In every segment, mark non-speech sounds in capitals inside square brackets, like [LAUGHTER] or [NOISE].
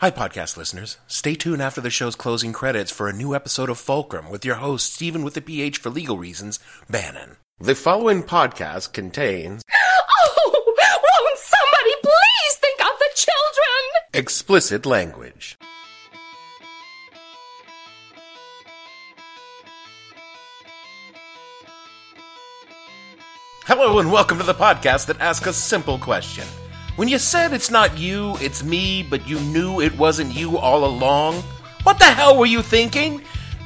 Hi, podcast listeners. Stay tuned after the show's closing credits for a new episode of Fulcrum with your host, Stephen with the PH for legal reasons, Bannon. The following podcast contains [LAUGHS] Oh, won't somebody please think of the children? explicit language. Hello, and welcome to the podcast that asks a simple question. When you said it's not you, it's me, but you knew it wasn't you all along, what the hell were you thinking?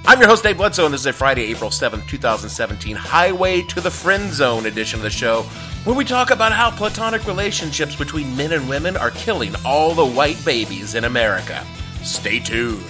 I'm your host, Dave Bledsoe, and this is a Friday, April 7th, 2017, Highway to the Friend Zone edition of the show, where we talk about how platonic relationships between men and women are killing all the white babies in America. Stay tuned.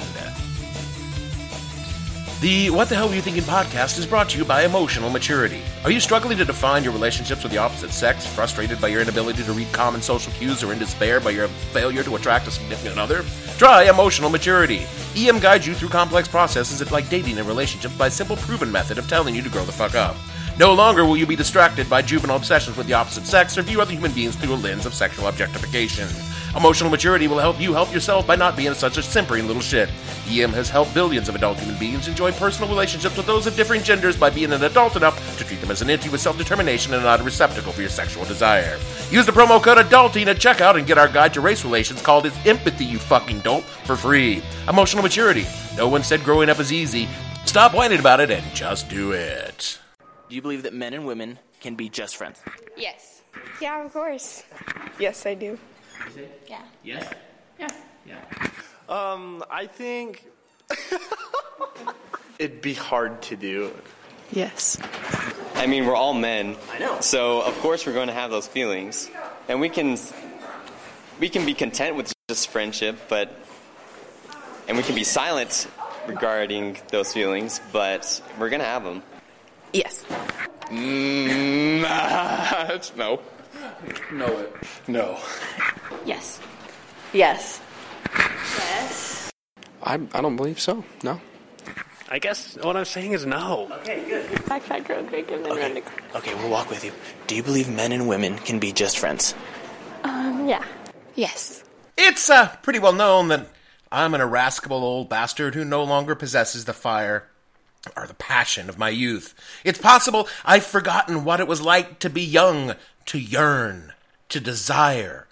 The What the Hell Were You Thinking podcast is brought to you by Emotional Maturity. Are you struggling to define your relationships with the opposite sex, frustrated by your inability to read common social cues, or in despair by your failure to attract a significant other? Try Emotional Maturity. EM guides you through complex processes like dating and relationships by a simple proven method of telling you to grow the fuck up. No longer will you be distracted by juvenile obsessions with the opposite sex or view other human beings through a lens of sexual objectification. Emotional maturity will help you help yourself by not being such a simpering little shit. EM has helped billions of adult human beings enjoy personal relationships with those of differing genders by being an adult enough to treat them as an entity with self determination and not a receptacle for your sexual desire. Use the promo code ADULTING at checkout and get our guide to race relations called Is Empathy, You Fucking Dope, for free. Emotional maturity. No one said growing up is easy. Stop whining about it and just do it. Do you believe that men and women can be just friends? Yes. Yeah, of course. Yes, I do. Yeah. Yes. Yeah. Yeah. Um, I think [LAUGHS] it'd be hard to do. Yes. I mean, we're all men. I know. So of course we're going to have those feelings, and we can we can be content with just friendship, but and we can be silent regarding those feelings, but we're gonna have them. Yes. Mm, [LAUGHS] no. No. It. No. [LAUGHS] Yes. Yes. Yes. I, I don't believe so. No. I guess what I'm saying is no. Okay, good. Backpack real quick and then run Okay. to. okay, we'll walk with you. Do you believe men and women can be just friends? Um, yeah. Yes. It's uh, pretty well known that I'm an irascible old bastard who no longer possesses the fire or the passion of my youth. It's possible I've forgotten what it was like to be young, to yearn, to desire,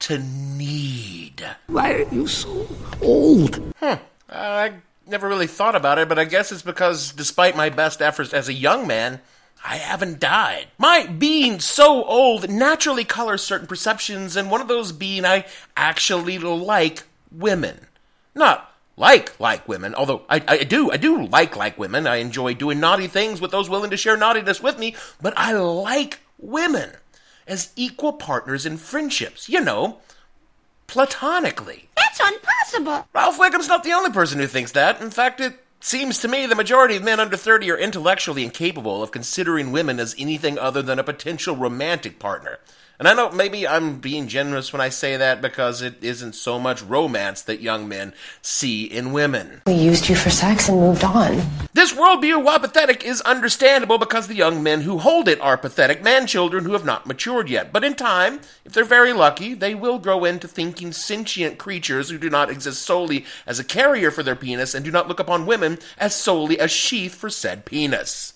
to need. Why are you so old? Uh, I never really thought about it, but I guess it's because despite my best efforts as a young man, I haven't died. My being so old naturally colors certain perceptions, and one of those being I actually like women. Not like like women, although I, I do, I do like like women. I enjoy doing naughty things with those willing to share naughtiness with me, but I like women as equal partners in friendships, you know, platonically. That's impossible. Ralph Wickham's not the only person who thinks that. In fact, it seems to me the majority of men under 30 are intellectually incapable of considering women as anything other than a potential romantic partner. And I know maybe I'm being generous when I say that because it isn't so much romance that young men see in women. We used you for sex and moved on. This worldview, while pathetic, is understandable because the young men who hold it are pathetic man children who have not matured yet. But in time, if they're very lucky, they will grow into thinking sentient creatures who do not exist solely as a carrier for their penis and do not look upon women as solely a sheath for said penis.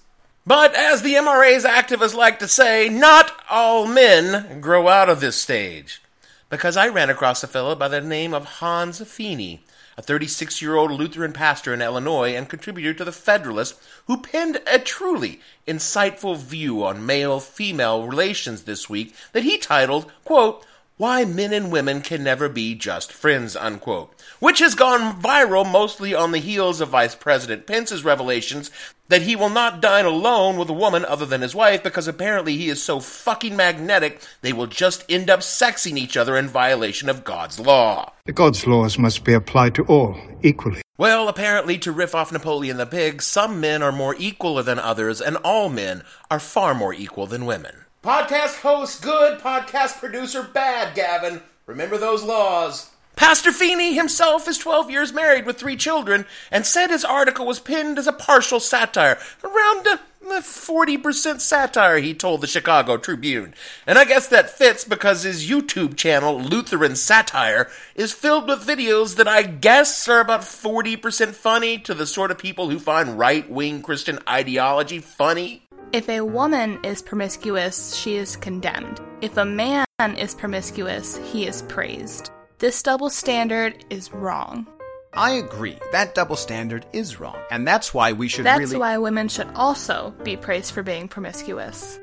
But as the MRA's activists like to say, not all men grow out of this stage. Because I ran across a fellow by the name of Hans Fiene, a 36 year old Lutheran pastor in Illinois and contributor to The Federalist, who penned a truly insightful view on male female relations this week that he titled, quote, why men and women can never be just friends, unquote, which has gone viral mostly on the heels of Vice President Pence's revelations that he will not dine alone with a woman other than his wife because apparently he is so fucking magnetic they will just end up sexing each other in violation of God's law. The God's laws must be applied to all equally. Well, apparently, to riff off Napoleon the Pig, some men are more equal than others, and all men are far more equal than women. Podcast host good, podcast producer bad, Gavin. Remember those laws. Pastor Fiene himself is 12 years married with three children and said his article was pinned as a partial satire, around uh, a 40% satire, he told the Chicago Tribune. And I guess that fits because his YouTube channel, Lutheran Satire, is filled with videos that I guess are about 40% funny to the sort of people who find right wing Christian ideology funny. If a woman is promiscuous, she is condemned. If a man is promiscuous, he is praised. This double standard is wrong. I agree. That double standard is wrong. And that's why we should That's really. why women should also be praised for being promiscuous.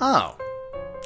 Oh.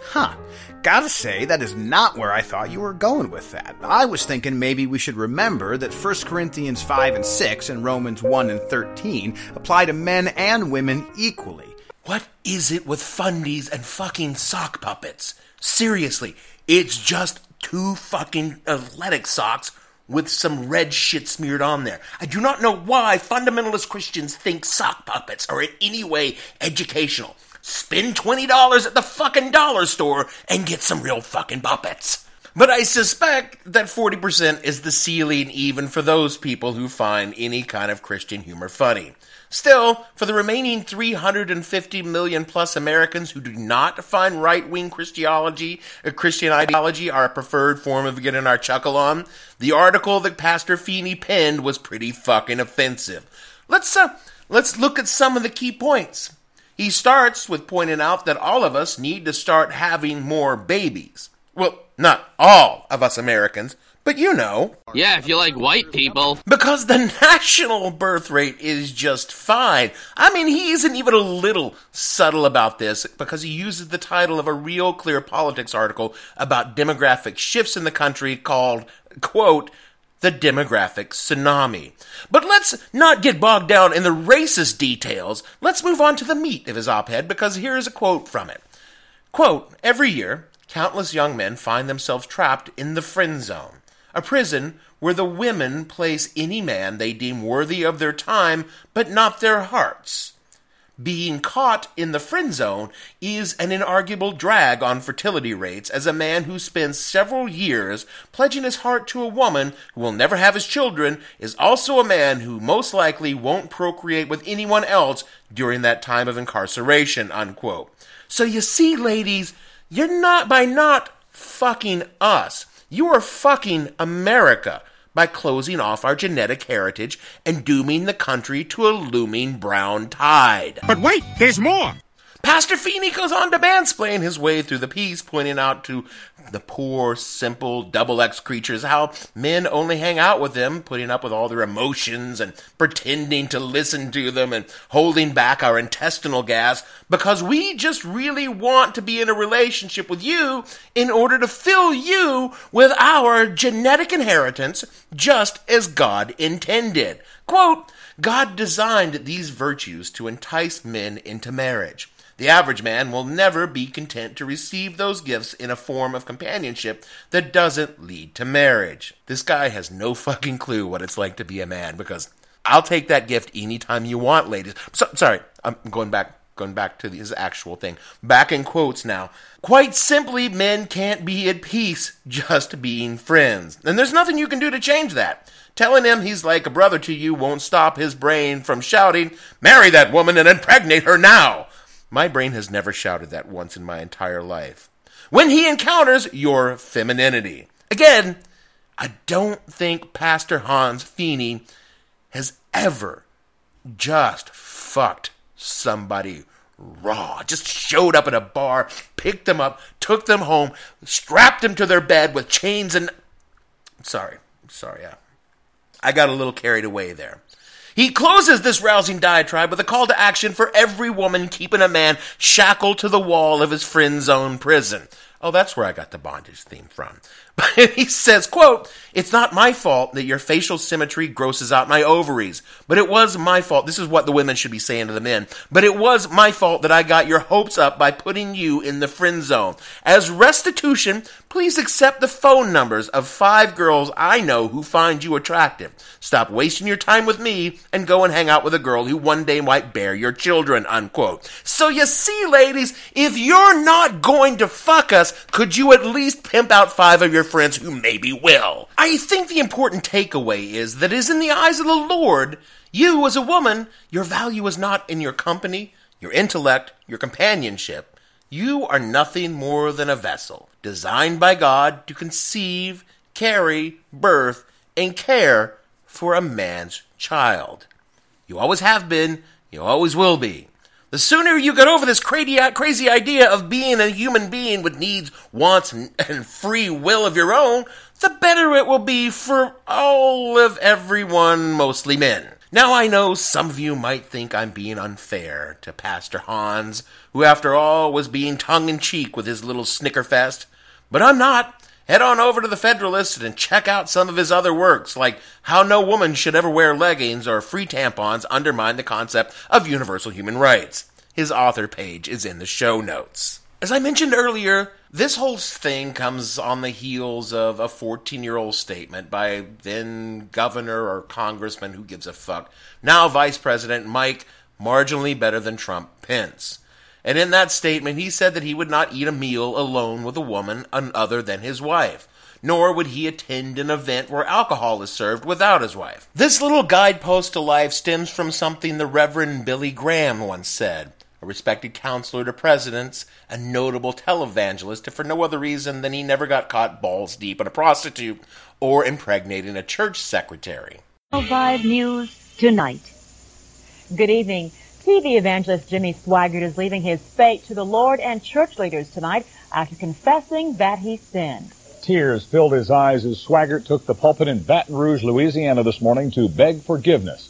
Huh. Gotta say, that is not where I thought you were going with that. I was thinking maybe we should remember that 1 Corinthians 5 and 6 and Romans 1 and 13 apply to men and women equally. What is it with fundies and fucking sock puppets? Seriously, it's just two fucking athletic socks with some red shit smeared on there. I do not know why fundamentalist Christians think sock puppets are in any way educational. Spend $20 at the fucking dollar store and get some real fucking puppets. But I suspect that 40% is the ceiling even for those people who find any kind of Christian humor funny. Still, for the remaining 350 million plus Americans who do not find right wing Christology, uh, Christian ideology our preferred form of getting our chuckle on, the article that Pastor Fiene penned was pretty fucking offensive. Let's, uh, let's look at some of the key points. He starts with pointing out that all of us need to start having more babies. Well, not all of us Americans, but you know. Yeah, if you like white people. Because the [LAUGHS] national birth rate is just fine. I mean, he isn't even a little subtle about this because he uses the title of a real clear politics article about demographic shifts in the country called, quote, the demographic tsunami. But let's not get bogged down in the racist details. Let's move on to the meat of his op ed because here's a quote from it. Quote, every year, countless young men find themselves trapped in the friend zone, a prison where the women place any man they deem worthy of their time, but not their hearts. Being caught in the friend zone is an inarguable drag on fertility rates as a man who spends several years pledging his heart to a woman who will never have his children is also a man who most likely won't procreate with anyone else during that time of incarceration, unquote. So you see, ladies, you're not by not fucking us. You are fucking America by closing off our genetic heritage and dooming the country to a looming brown tide. But wait, there's more. Pastor Fiene goes on to mansplain his way through the piece, pointing out to the poor, simple, double X creatures how men only hang out with them, putting up with all their emotions and pretending to listen to them and holding back our intestinal gas because we just really want to be in a relationship with you in order to fill you with our genetic inheritance just as God intended. Quote, God designed these virtues to entice men into marriage. The average man will never be content to receive those gifts in a form of companionship that doesn't lead to marriage. This guy has no [LAUGHS] fucking clue what it's like to be a man because I'll take that gift anytime you want, ladies. So, sorry, I'm going back going back to his actual thing. Back in quotes now. Quite simply, men can't be at peace just being friends. And there's nothing you can do to change that. Telling him he's like a brother to you won't stop his brain from shouting, Marry that woman and impregnate her now! My brain has never shouted that once in my entire life. When he encounters your femininity. Again, I don't think Pastor Hans Fiene has ever just fucked somebody raw. Just showed up at a bar, picked them up, took them home, strapped them to their bed with chains and. Sorry. Sorry, yeah. I got a little carried away there. He closes this rousing diatribe with a call to action for every woman keeping a man shackled to the wall of his friend's own prison. Oh, that's where I got the bondage theme from. [LAUGHS] he says, quote, it's not my fault that your facial symmetry grosses out my ovaries, but it was my fault. This is what the women should be saying to the men. But it was my fault that I got your hopes up by putting you in the friend zone. As restitution, please accept the phone numbers of five girls I know who find you attractive. Stop wasting your time with me and go and hang out with a girl who one day might bear your children, unquote. So you see, ladies, if you're not going to fuck us, could you at least pimp out five of your friends who maybe will? I think the important takeaway is that is in the eyes of the Lord, you as a woman, your value is not in your company, your intellect, your companionship. You are nothing more than a vessel designed by God to conceive, carry, birth, and care for a man's child. You always have been, you always will be. The sooner you get over this crazy, crazy idea of being a human being with needs, wants, and, free will of your own, the better it will be for all of everyone, mostly men. Now I know some of you might think I'm being unfair to Pastor Hans, who after all was being tongue in cheek with his little snickerfest, but I'm not. Head on over to the Federalist and check out some of his other works, like How No Woman Should Ever Wear Leggings or Free Tampons Undermine the Concept of Universal Human Rights. His author page is in the show notes. As I mentioned earlier, this whole thing comes on the heels of a 14 year old statement by then governor or congressman who gives a fuck, now Vice President Mike, marginally better than Trump Pence. And in that statement, he said that he would not eat a meal alone with a woman other than his wife. Nor would he attend an event where alcohol is served without his wife. This little guidepost to life stems from something the Reverend Billy Graham once said, a respected counselor to presidents, a notable televangelist, if for no other reason than he never got caught balls deep in a prostitute or impregnating a church secretary. 5 News tonight. Good evening. TV evangelist Jimmy Swaggart is leaving his fate to the Lord and church leaders tonight after confessing that he sinned. Tears filled his eyes as Swaggart took the pulpit in Baton Rouge, Louisiana this morning to beg forgiveness.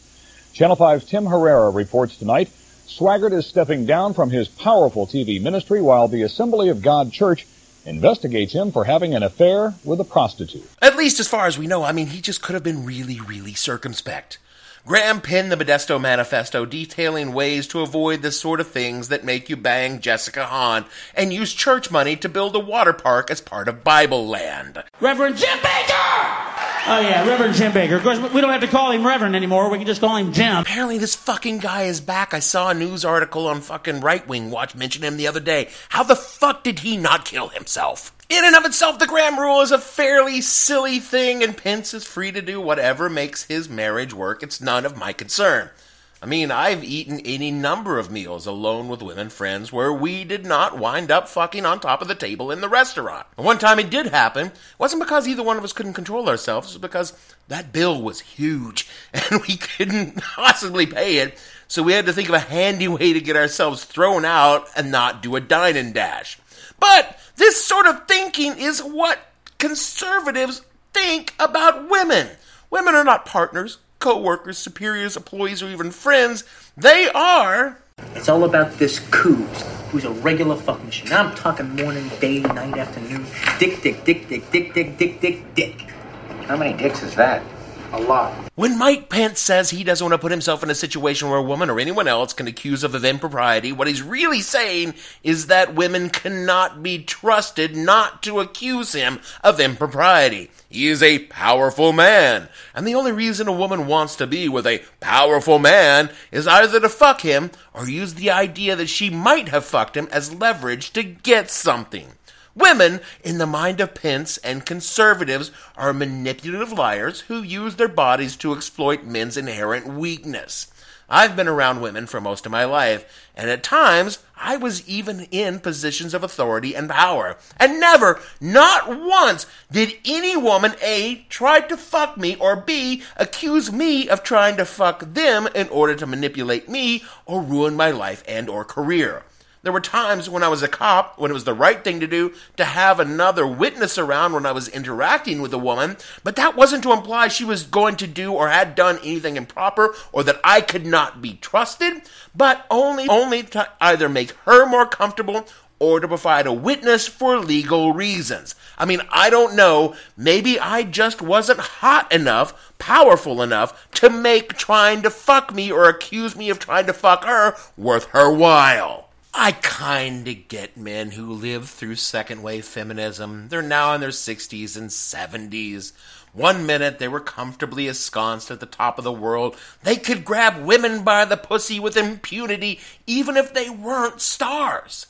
Channel 5's Tim Herrera reports tonight Swaggart is stepping down from his powerful TV ministry while the Assembly of God Church investigates him for having an affair with a prostitute. At least as far as we know, I mean, he just could have been really, really circumspect. Graham penned the Modesto Manifesto detailing ways to avoid the sort of things that make you bang Jessica Hahn and use church money to build a water park as part of Bible land. Reverend Jim Bakker! Oh, yeah, Reverend Jim Bakker. Of course, we don't have to call him Reverend anymore. We can just call him Jim. Apparently, this fucking guy is back. I saw a news article on fucking Right Wing Watch mention him the other day. How the fuck did he not kill himself? In and of itself, the Graham rule is a fairly silly thing, and Pence is free to do whatever makes his marriage work. It's none of my concern. I mean, I've eaten any number of meals alone with women friends where we did not wind up fucking on top of the table in the restaurant. One time it did happen. It wasn't because either one of us couldn't control ourselves, it was because that bill was huge [LAUGHS] and we couldn't possibly pay it. So we had to think of a handy way to get ourselves thrown out and not do a dine and dash. But this sort of thinking is what conservatives think about women. Women are not partners, co workers, superiors, employees, or even friends. They are. It's all about this Coos, who's a regular fuck machine. I'm talking morning, day, night, afternoon. Dick, dick, dick, dick, dick, dick, dick, dick, dick. How many dicks is that? A lot. When Mike Pence says he doesn't want to put himself in a situation where a woman or anyone else can accuse of, of impropriety, what he's really saying is that women cannot be trusted not to accuse him of impropriety. He is a powerful man. And the only reason a woman wants to be with a powerful man is either to fuck him or use the idea that she might have fucked him as leverage to get something. Women, in the mind of Pence and conservatives, are manipulative liars who use their bodies to exploit men's inherent weakness. I've been around women for most of my life, and at times I was even in positions of authority and power. And never, not once, did any woman A try to fuck me or B accuse me of trying to fuck them in order to manipulate me or ruin my life and or career. There were times when I was a cop, when it was the right thing to do to have another witness around when I was interacting with a woman, but that wasn't to imply she was going to do or had done anything improper or that I could not be trusted, but only only to either make her more comfortable or to provide a witness for legal reasons. I mean, I don't know. Maybe I just wasn't hot enough, powerful enough to make trying to fuck me or accuse me of trying to fuck her worth her while. I kinda get men who lived through second wave feminism. They're now in their 60s and 70s. One minute they were comfortably ensconced at the top of the world. They could grab women by the pussy with impunity, even if they weren't stars.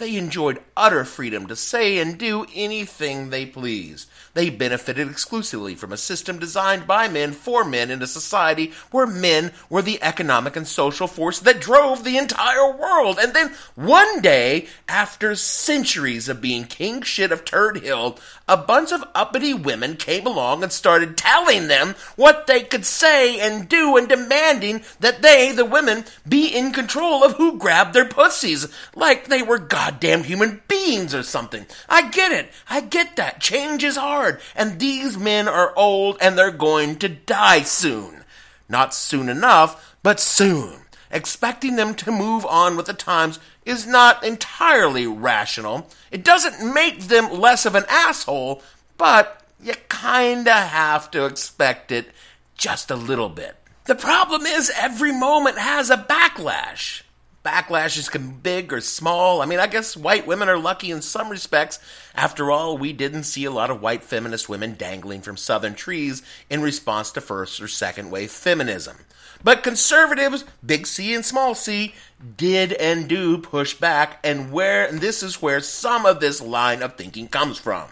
They enjoyed utter freedom to say and do anything they pleased. They benefited exclusively from a system designed by men for men in a society where men were the economic and social force that drove the entire world. And then one day, after centuries of being king shit of Turd Hill, a bunch of uppity women came along and started telling them what they could say and do and demanding that they, the women, be in control of who grabbed their pussies, like they were goddamn human beings or something. I get it. I get that. Change is hard. And these men are old and they're going to die soon. Not soon enough, but soon. Expecting them to move on with the times is not entirely rational. It doesn't make them less of an asshole, but you kinda have to expect it just a little bit. The problem is every moment has a backlash. Backlashes can be big or small. I mean, I guess white women are lucky in some respects. After all, we didn't see a lot of white feminist women dangling from southern trees in response to first or second wave feminism. But conservatives, big C and small c, did and do push back, and where and this is where some of this line of thinking comes from.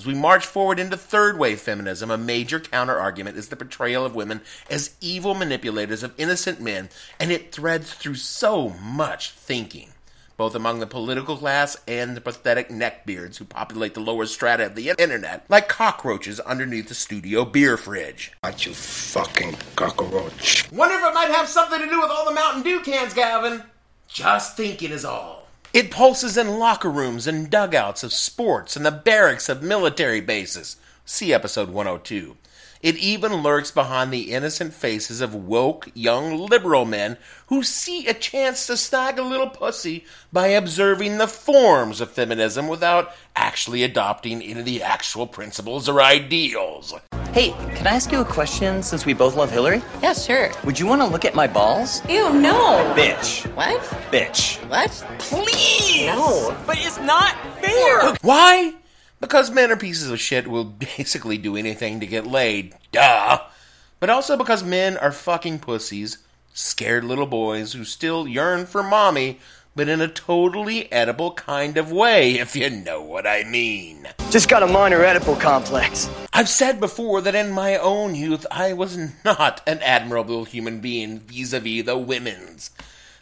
As we march forward into third wave feminism, a major counterargument is the portrayal of women as evil manipulators of innocent men, and it threads through so much thinking, both among the political class and the pathetic neckbeards who populate the lower strata of the internet, like cockroaches underneath the studio beer fridge. Not you fucking cockroach. Wonder if it might have something to do with all the Mountain Dew cans, Gavin. Just thinking is all. It pulses in locker rooms and dugouts of sports and the barracks of military bases. See episode 102. It even lurks behind the innocent faces of woke, young liberal men who see a chance to snag a little pussy by observing the forms of feminism without actually adopting any of the actual principles or ideals. Hey, can I ask you a question since we both love Hillary? Yeah, sure. Would you want to look at my balls? Ew, no. Bitch. What? Bitch. What? Please! No. But it's not fair! Why? Because men are pieces of shit will [LAUGHS] basically do anything to get laid. Duh. But also because men are fucking pussies, scared little boys who still yearn for mommy, but in a totally edible kind of way, [LAUGHS] if you know what I mean. Just got a minor Oedipal complex. I've said before that in my own youth I was not an admirable human being vis a vis the women's.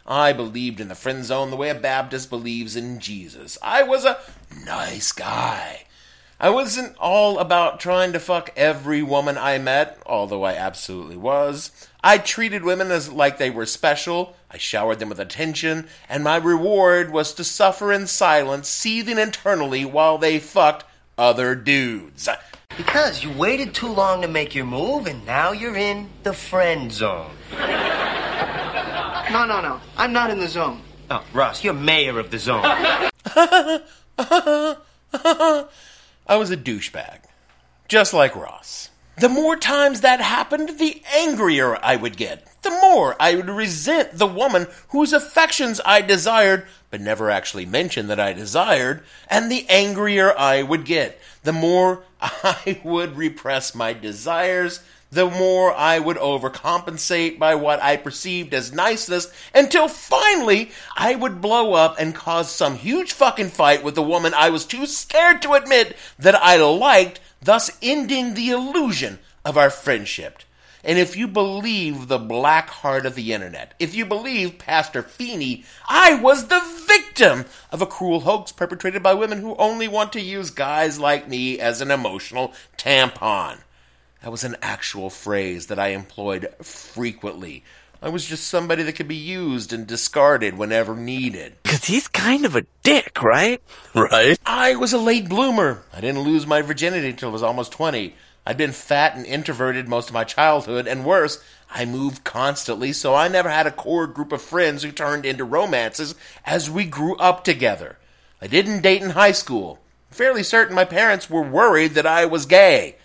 I believed in the friend zone the way a Baptist believes in Jesus. I was a nice guy. I wasn't all about trying to fuck every woman I met, although I absolutely was. I treated women as like they were special. I showered them with attention, and my reward was to suffer in silence, seething internally while they fucked other dudes. Because you waited too long to make your move, and now you're in the friend zone. No, no, no. I'm not in the zone. Oh, Ross, you're mayor of the zone. [LAUGHS] I was a douchebag. Just like Ross. The more times that happened, the angrier I would get. The more I would resent the woman whose affections I desired, but never actually mentioned that I desired, and the angrier I would get. The more [LAUGHS] I would repress my desires, the more I would overcompensate by what I perceived as niceness until finally I would blow up and cause some huge fucking fight with the woman I was too scared to admit that I liked, thus ending the illusion of our friendship. And if you believe the black heart of the internet, if you believe Pastor Fiene, I was the victim of a cruel hoax perpetrated by women who only want to use guys like me as an emotional tampon. That was an actual phrase that I employed frequently. I was just somebody that could be used and discarded whenever needed. Because he's kind of a dick, right? Right? I was a late bloomer. I didn't lose my virginity until I was almost 20. I'd been fat and introverted most of my childhood, and worse, I moved constantly, so I never had a core group of friends who turned into romances as we grew up together. I didn't date in high school. I'm fairly certain my parents were worried that I was gay.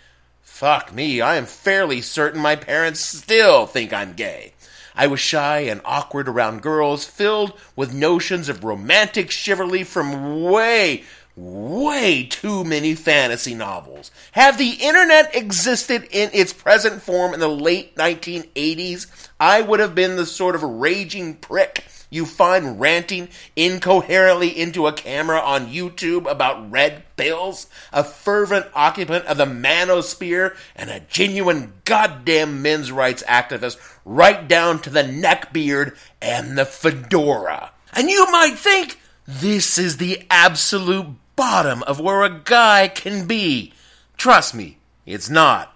Fuck me, I am fairly certain my parents still think I'm gay. I was shy and awkward around girls, filled with notions of romantic chivalry from way, way too many fantasy novels. Had the internet existed in its present form in the late 1980s, I would have been the sort of raging prick you find ranting incoherently into a camera on YouTube about red pills, a fervent occupant of the manosphere, and a genuine goddamn men's rights activist right down to the neckbeard and the fedora. And you might think this is the absolute bottom of where a guy can be. Trust me, it's not.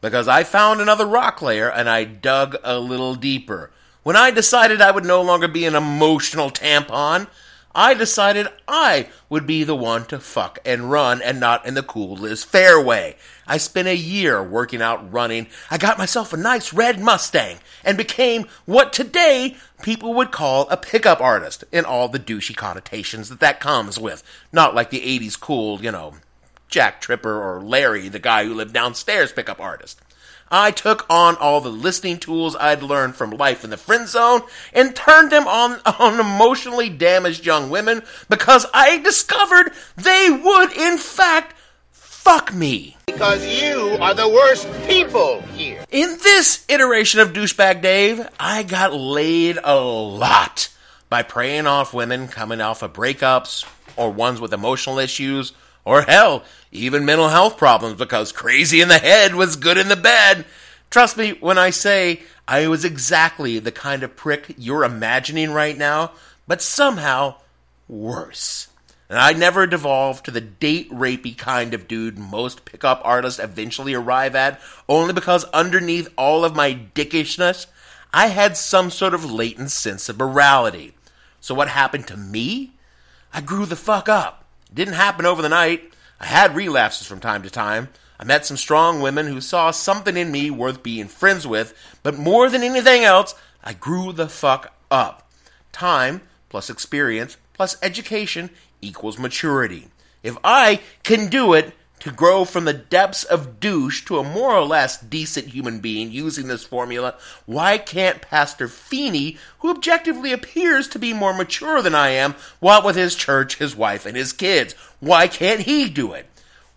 Because I found another rock layer and I dug a little deeper. When I decided I would no longer be an emotional tampon, I decided I would be the one to fuck and run and not in the cool Liz Phair way. I spent a year working out running. I got myself a nice red Mustang and became what today people would call a pickup artist in all the douchey connotations that that comes with. Not like the 80s cool, you know, Jack Tripper or Larry, the guy who lived downstairs pickup artist. I took on all the listening tools I'd learned from life in the friend zone and turned them on, on emotionally damaged young women because I discovered they would, in fact, fuck me. Because you are the worst people here. In this iteration of Douchebag Dave, I got laid a lot by preying off women coming off of breakups or ones with emotional issues or hell, even mental health problems because crazy in the head was good in the bed. Trust me when I say I was exactly the kind of prick you're imagining right now, but somehow worse. And I never devolved to the date rapey kind of dude most pickup artists eventually arrive at, only because underneath all of my dickishness, I had some sort of latent sense of morality. So what happened to me? I grew the fuck up. Didn't happen over the night. I had relapses from time to time. I met some strong women who saw something in me worth being friends with, but more than anything else, I grew the fuck up. Time plus experience plus education equals maturity. If I can do it to grow from the depths of douche to a more or less decent human being using this formula, why can't Pastor Fiene, who objectively appears to be more mature than I am, what with his church, his wife, and his kids, why can't he do it?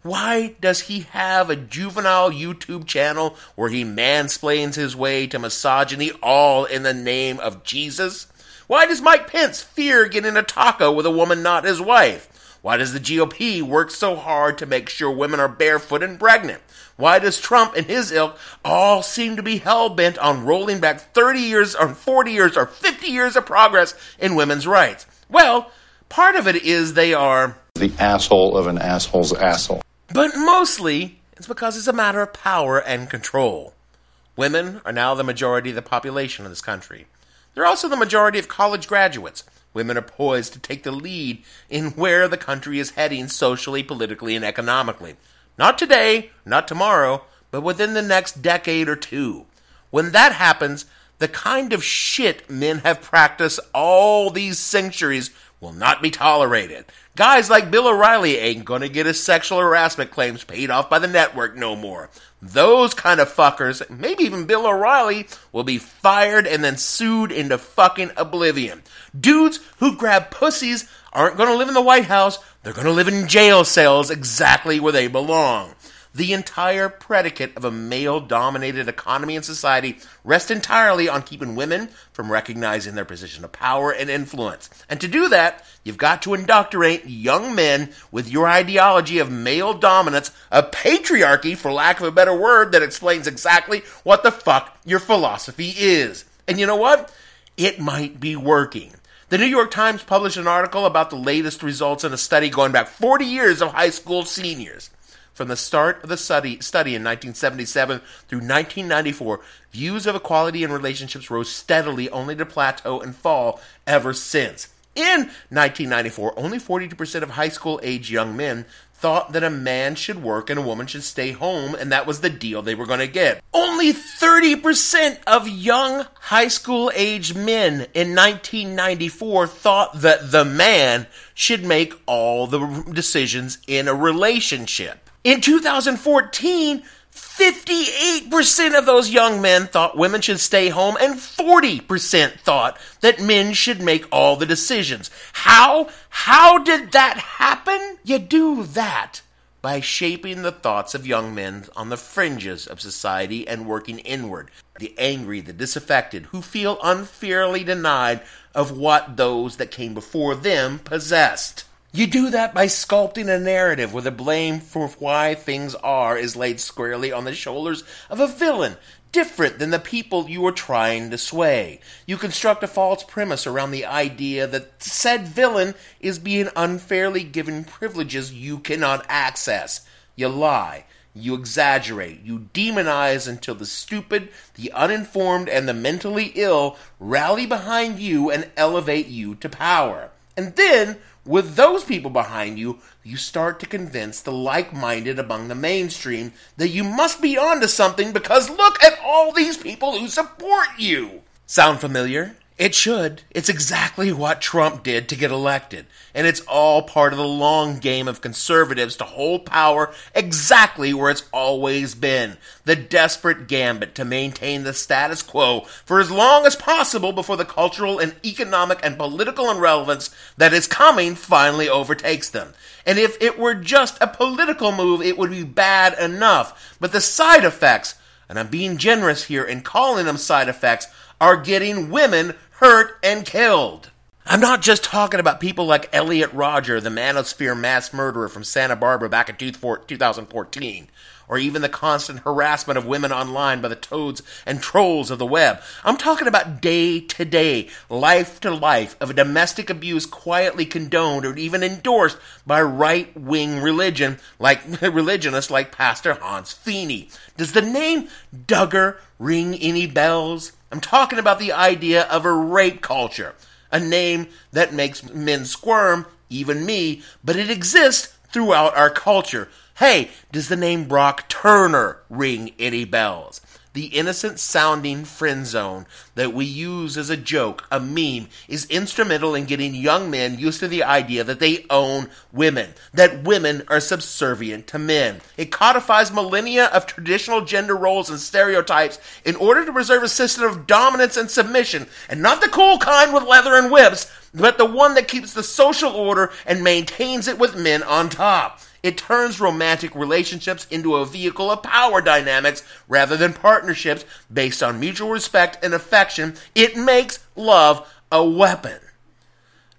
Why does he have a juvenile YouTube channel where he mansplains his way to misogyny all in the name of Jesus? Why does Mike Pence fear getting a taco with a woman not his wife? Why does the GOP work so hard to make sure women are barefoot and pregnant? Why does Trump and his ilk all seem to be hell bent on rolling back 30 years or 40 years or 50 years of progress in women's rights? Well, part of it is they are the asshole of an asshole's asshole. But mostly, it's because it's a matter of power and control. Women are now the majority of the population of this country. They're also the majority of college graduates. Women are poised to take the lead in where the country is heading socially, politically, and economically. Not today, not tomorrow, but within the next decade or two. When that happens, the kind of shit men have practiced all these centuries will not be tolerated. Guys like Bill O'Reilly ain't gonna get his sexual harassment claims paid off by the network no more. Those kind of fuckers, maybe even Bill O'Reilly, will be fired and then sued into fucking oblivion. Dudes who grab pussies aren't gonna live in the White House, they're gonna live in jail cells exactly where they belong. The entire predicate of a male dominated economy and society rests entirely on keeping women from recognizing their position of power and influence. And to do that, you've got to indoctrinate young men with your ideology of male dominance, a patriarchy, for lack of a better word, that explains exactly what the fuck your philosophy is. And you know what? It might be working. The New York Times published an article about the latest results in a study going back 40 years of high school seniors. From the start of the study, study in 1977 through 1994, views of equality in relationships rose steadily, only to plateau and fall ever since. In 1994, only 42% of high school age young men thought that a man should work and a woman should stay home, and that was the deal they were going to get. Only 30% of young high school age men in 1994 thought that the man should make all the decisions in a relationship. In 2014, 58% of those young men thought women should stay home, and 40% thought that men should make all the decisions. How? How did that happen? You do that by shaping the thoughts of young men on the fringes of society and working inward. The angry, the disaffected, who feel unfairly denied of what those that came before them possessed. You do that by sculpting a narrative where the blame for why things are is laid squarely on the shoulders of a villain, different than the people you are trying to sway. You construct a false premise around the idea that said villain is being unfairly given privileges you cannot access. You lie. You exaggerate. You demonize until the stupid, the uninformed, and the mentally ill rally behind you and elevate you to power. And then, with those people behind you, you start to convince the like minded among the mainstream that you must be onto something because look at all these people who support you. Sound familiar? It should. It's exactly what Trump did to get elected. And it's all part of the long game of conservatives to hold power exactly where it's always been. The desperate gambit to maintain the status quo for as long as possible before the cultural and economic and political irrelevance that is coming finally overtakes them. And if it were just a political move, it would be bad enough. But the side effects, and I'm being generous here in calling them side effects, are getting women hurt and killed. I'm not just talking about people like Elliot Rodger, the manosphere mass murderer from Santa Barbara back in 2014, or even the constant harassment of women online by the toads and trolls of the web. I'm talking about day to day, life to life of domestic abuse quietly condoned or even endorsed by right wing religion, like [LAUGHS] religionists like Pastor Hans Fiene. Does the name Duggar ring any bells? I'm talking about the idea of a rape culture, a name that makes men squirm, even me, but it exists throughout our culture. Hey, does the name Brock Turner ring any bells? The innocent sounding friend zone that we use as a joke, a meme, is instrumental in getting young men used to the idea that they own women, that women are subservient to men. It codifies millennia of traditional gender roles and stereotypes in order to preserve a system of dominance and submission, and not the cool kind with leather and whips, but the one that keeps the social order and maintains it with men on top. It turns romantic relationships into a vehicle of power dynamics rather than partnerships based on mutual respect and affection. It makes love a weapon.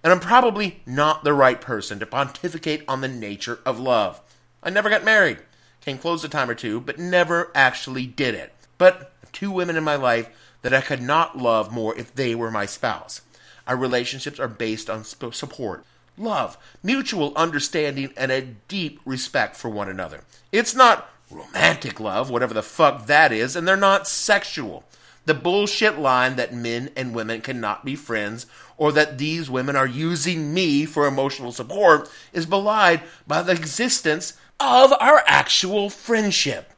And I'm probably not the right person to pontificate on the nature of love. I never got married. Came close a time or two, but never actually did it. But two women in my life that I could not love more if they were my spouse. Our relationships are based on sp- support, love, mutual understanding, and a deep respect for one another. It's not romantic love, whatever the fuck that is, and they're not sexual. The bullshit line that men and women cannot be friends or that these women are using me for emotional support is belied by the existence of our actual friendship.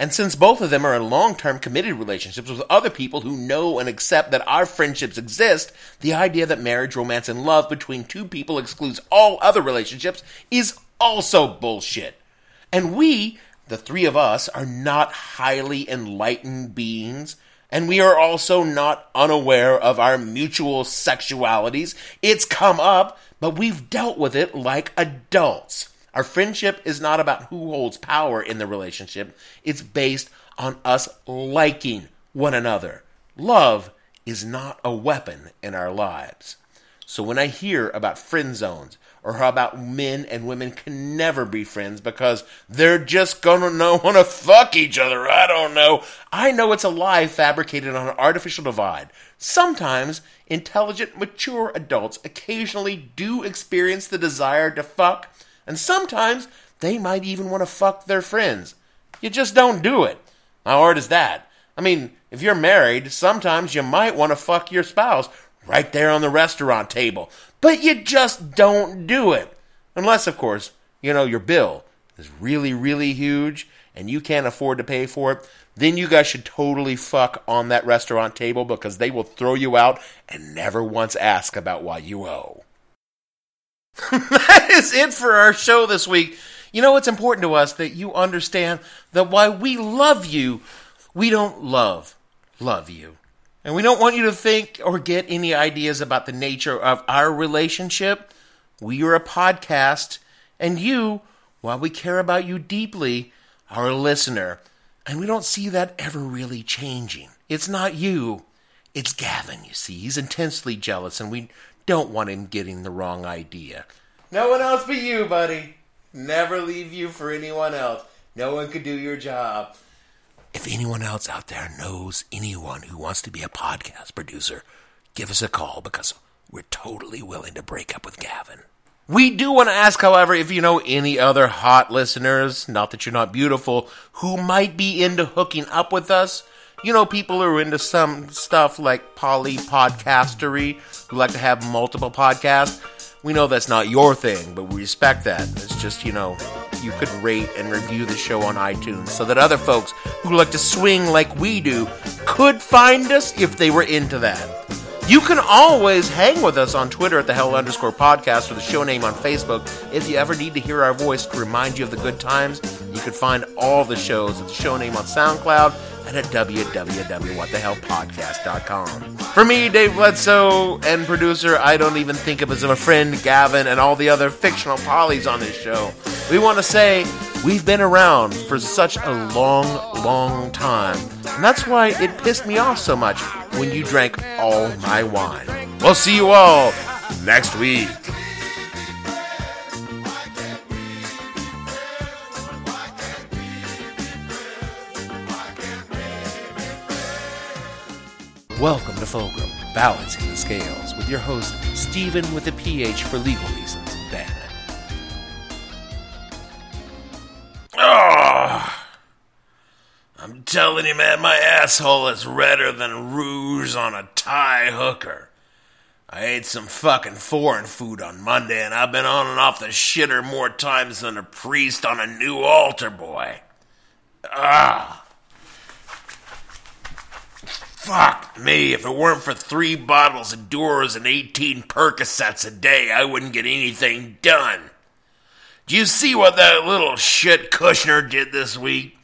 And since both of them are in long term committed relationships with other people who know and accept that our friendships exist, the idea that marriage, romance, and love between two people excludes all other relationships is also bullshit. And we, the three of us, are not highly enlightened beings. And we are also not unaware of our mutual sexualities. It's come up, but we've dealt with it like adults. Our friendship is not about who holds power in the relationship, it's based on us liking one another. Love is not a weapon in our lives. So when I hear about friend zones or how about men and women can never be friends because they're just gonna know [LAUGHS] wanna fuck each other, I don't know. I know it's a lie fabricated on an artificial divide. Sometimes intelligent, mature adults occasionally do experience the desire to fuck and sometimes they might even want to fuck their friends. You just don't do it. How hard is that? I mean, if you're married, sometimes you might want to fuck your spouse right there on the restaurant table. But you just don't do it. Unless, of course, you know, your bill is really, really huge and you can't afford to pay for it. Then you guys should totally fuck on that restaurant table because they will throw you out and never once ask about why you owe. [LAUGHS] that is it for our show this week. You know, it's important to us that you understand that while we love you, we don't love, love you. And we don't want you to think or get any ideas about the nature of our relationship. We are a podcast, and you, while we care about you deeply, are a listener. And we don't see that ever really changing. It's not you, it's Gavin, you see. He's intensely jealous, and we don't want him getting the wrong idea. No one else but you, buddy. Never leave you for anyone else. No one could do your job. If anyone else out there knows anyone who wants to be a podcast producer, give us a call because we're totally willing to break up with Gavin. We do want to ask, however, if you know any other hot listeners, not that you're not beautiful, who might be into hooking up with us. You know, people who are into some stuff like poly podcastery, who like to have multiple podcasts. We know that's not your thing, but we respect that. It's just, you know, you could rate and review the show on iTunes so that other folks who like to swing like we do could find us if they were into that. You can always hang with us on Twitter at the Hell underscore podcast or the show name on Facebook. If you ever need to hear our voice to remind you of the good times, you can find all the shows at the show name on SoundCloud and at www.whatthehellpodcast.com. For me, Dave Bledsoe, and producer I don't even think of as a friend, Gavin, and all the other fictional polys on this show, we want to say we've been around for such a long, long time. And that's why it pissed me off so much when you drank all my wine. We'll see you all next week. Welcome to Fulcrum, Balancing the Scales, with your host, Stephen with a PH for legal reasons, Bannon. Oh, I'm telling you, man, my asshole is redder than rouge on a Thai hooker. I ate some fucking foreign food on Monday, and I've been on and off the shitter more times than a priest on a new altar boy. Ah. Fuck me, if it weren't for three bottles of Dewar's and 18 Percocets a day, I wouldn't get anything done. Do you see what that little shit Kushner did this week?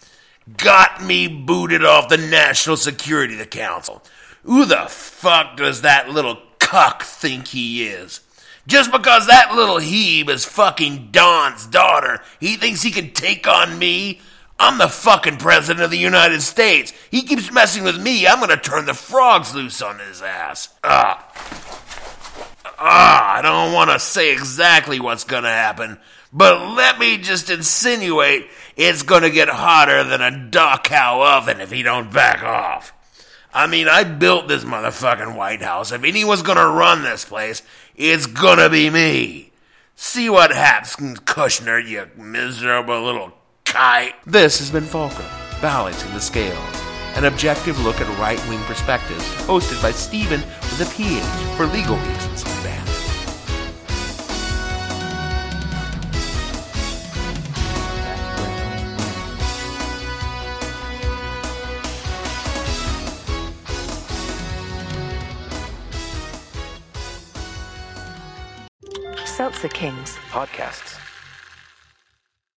Got me booted off the National Security Council. Who the fuck does that little cuck think he is? Just because that little Hebe is fucking Don's daughter, he thinks he can take on me? I'm the fucking president of the United States. He keeps messing with me. I'm gonna turn the frogs loose on his ass. Ah. Ah, I don't want to say exactly what's gonna happen, but let me just insinuate it's gonna get hotter than a Dachau oven if he don't back off. I mean, I built this motherfucking White House. If anyone's gonna run this place, it's gonna be me. See what happens, Kushner, you miserable little kite. This has been Fulcrum, Balancing the Scales, an objective look at right wing perspectives, hosted by Stephen with a PH for legal reasons. Bam. Seltzer Kings. Podcasts.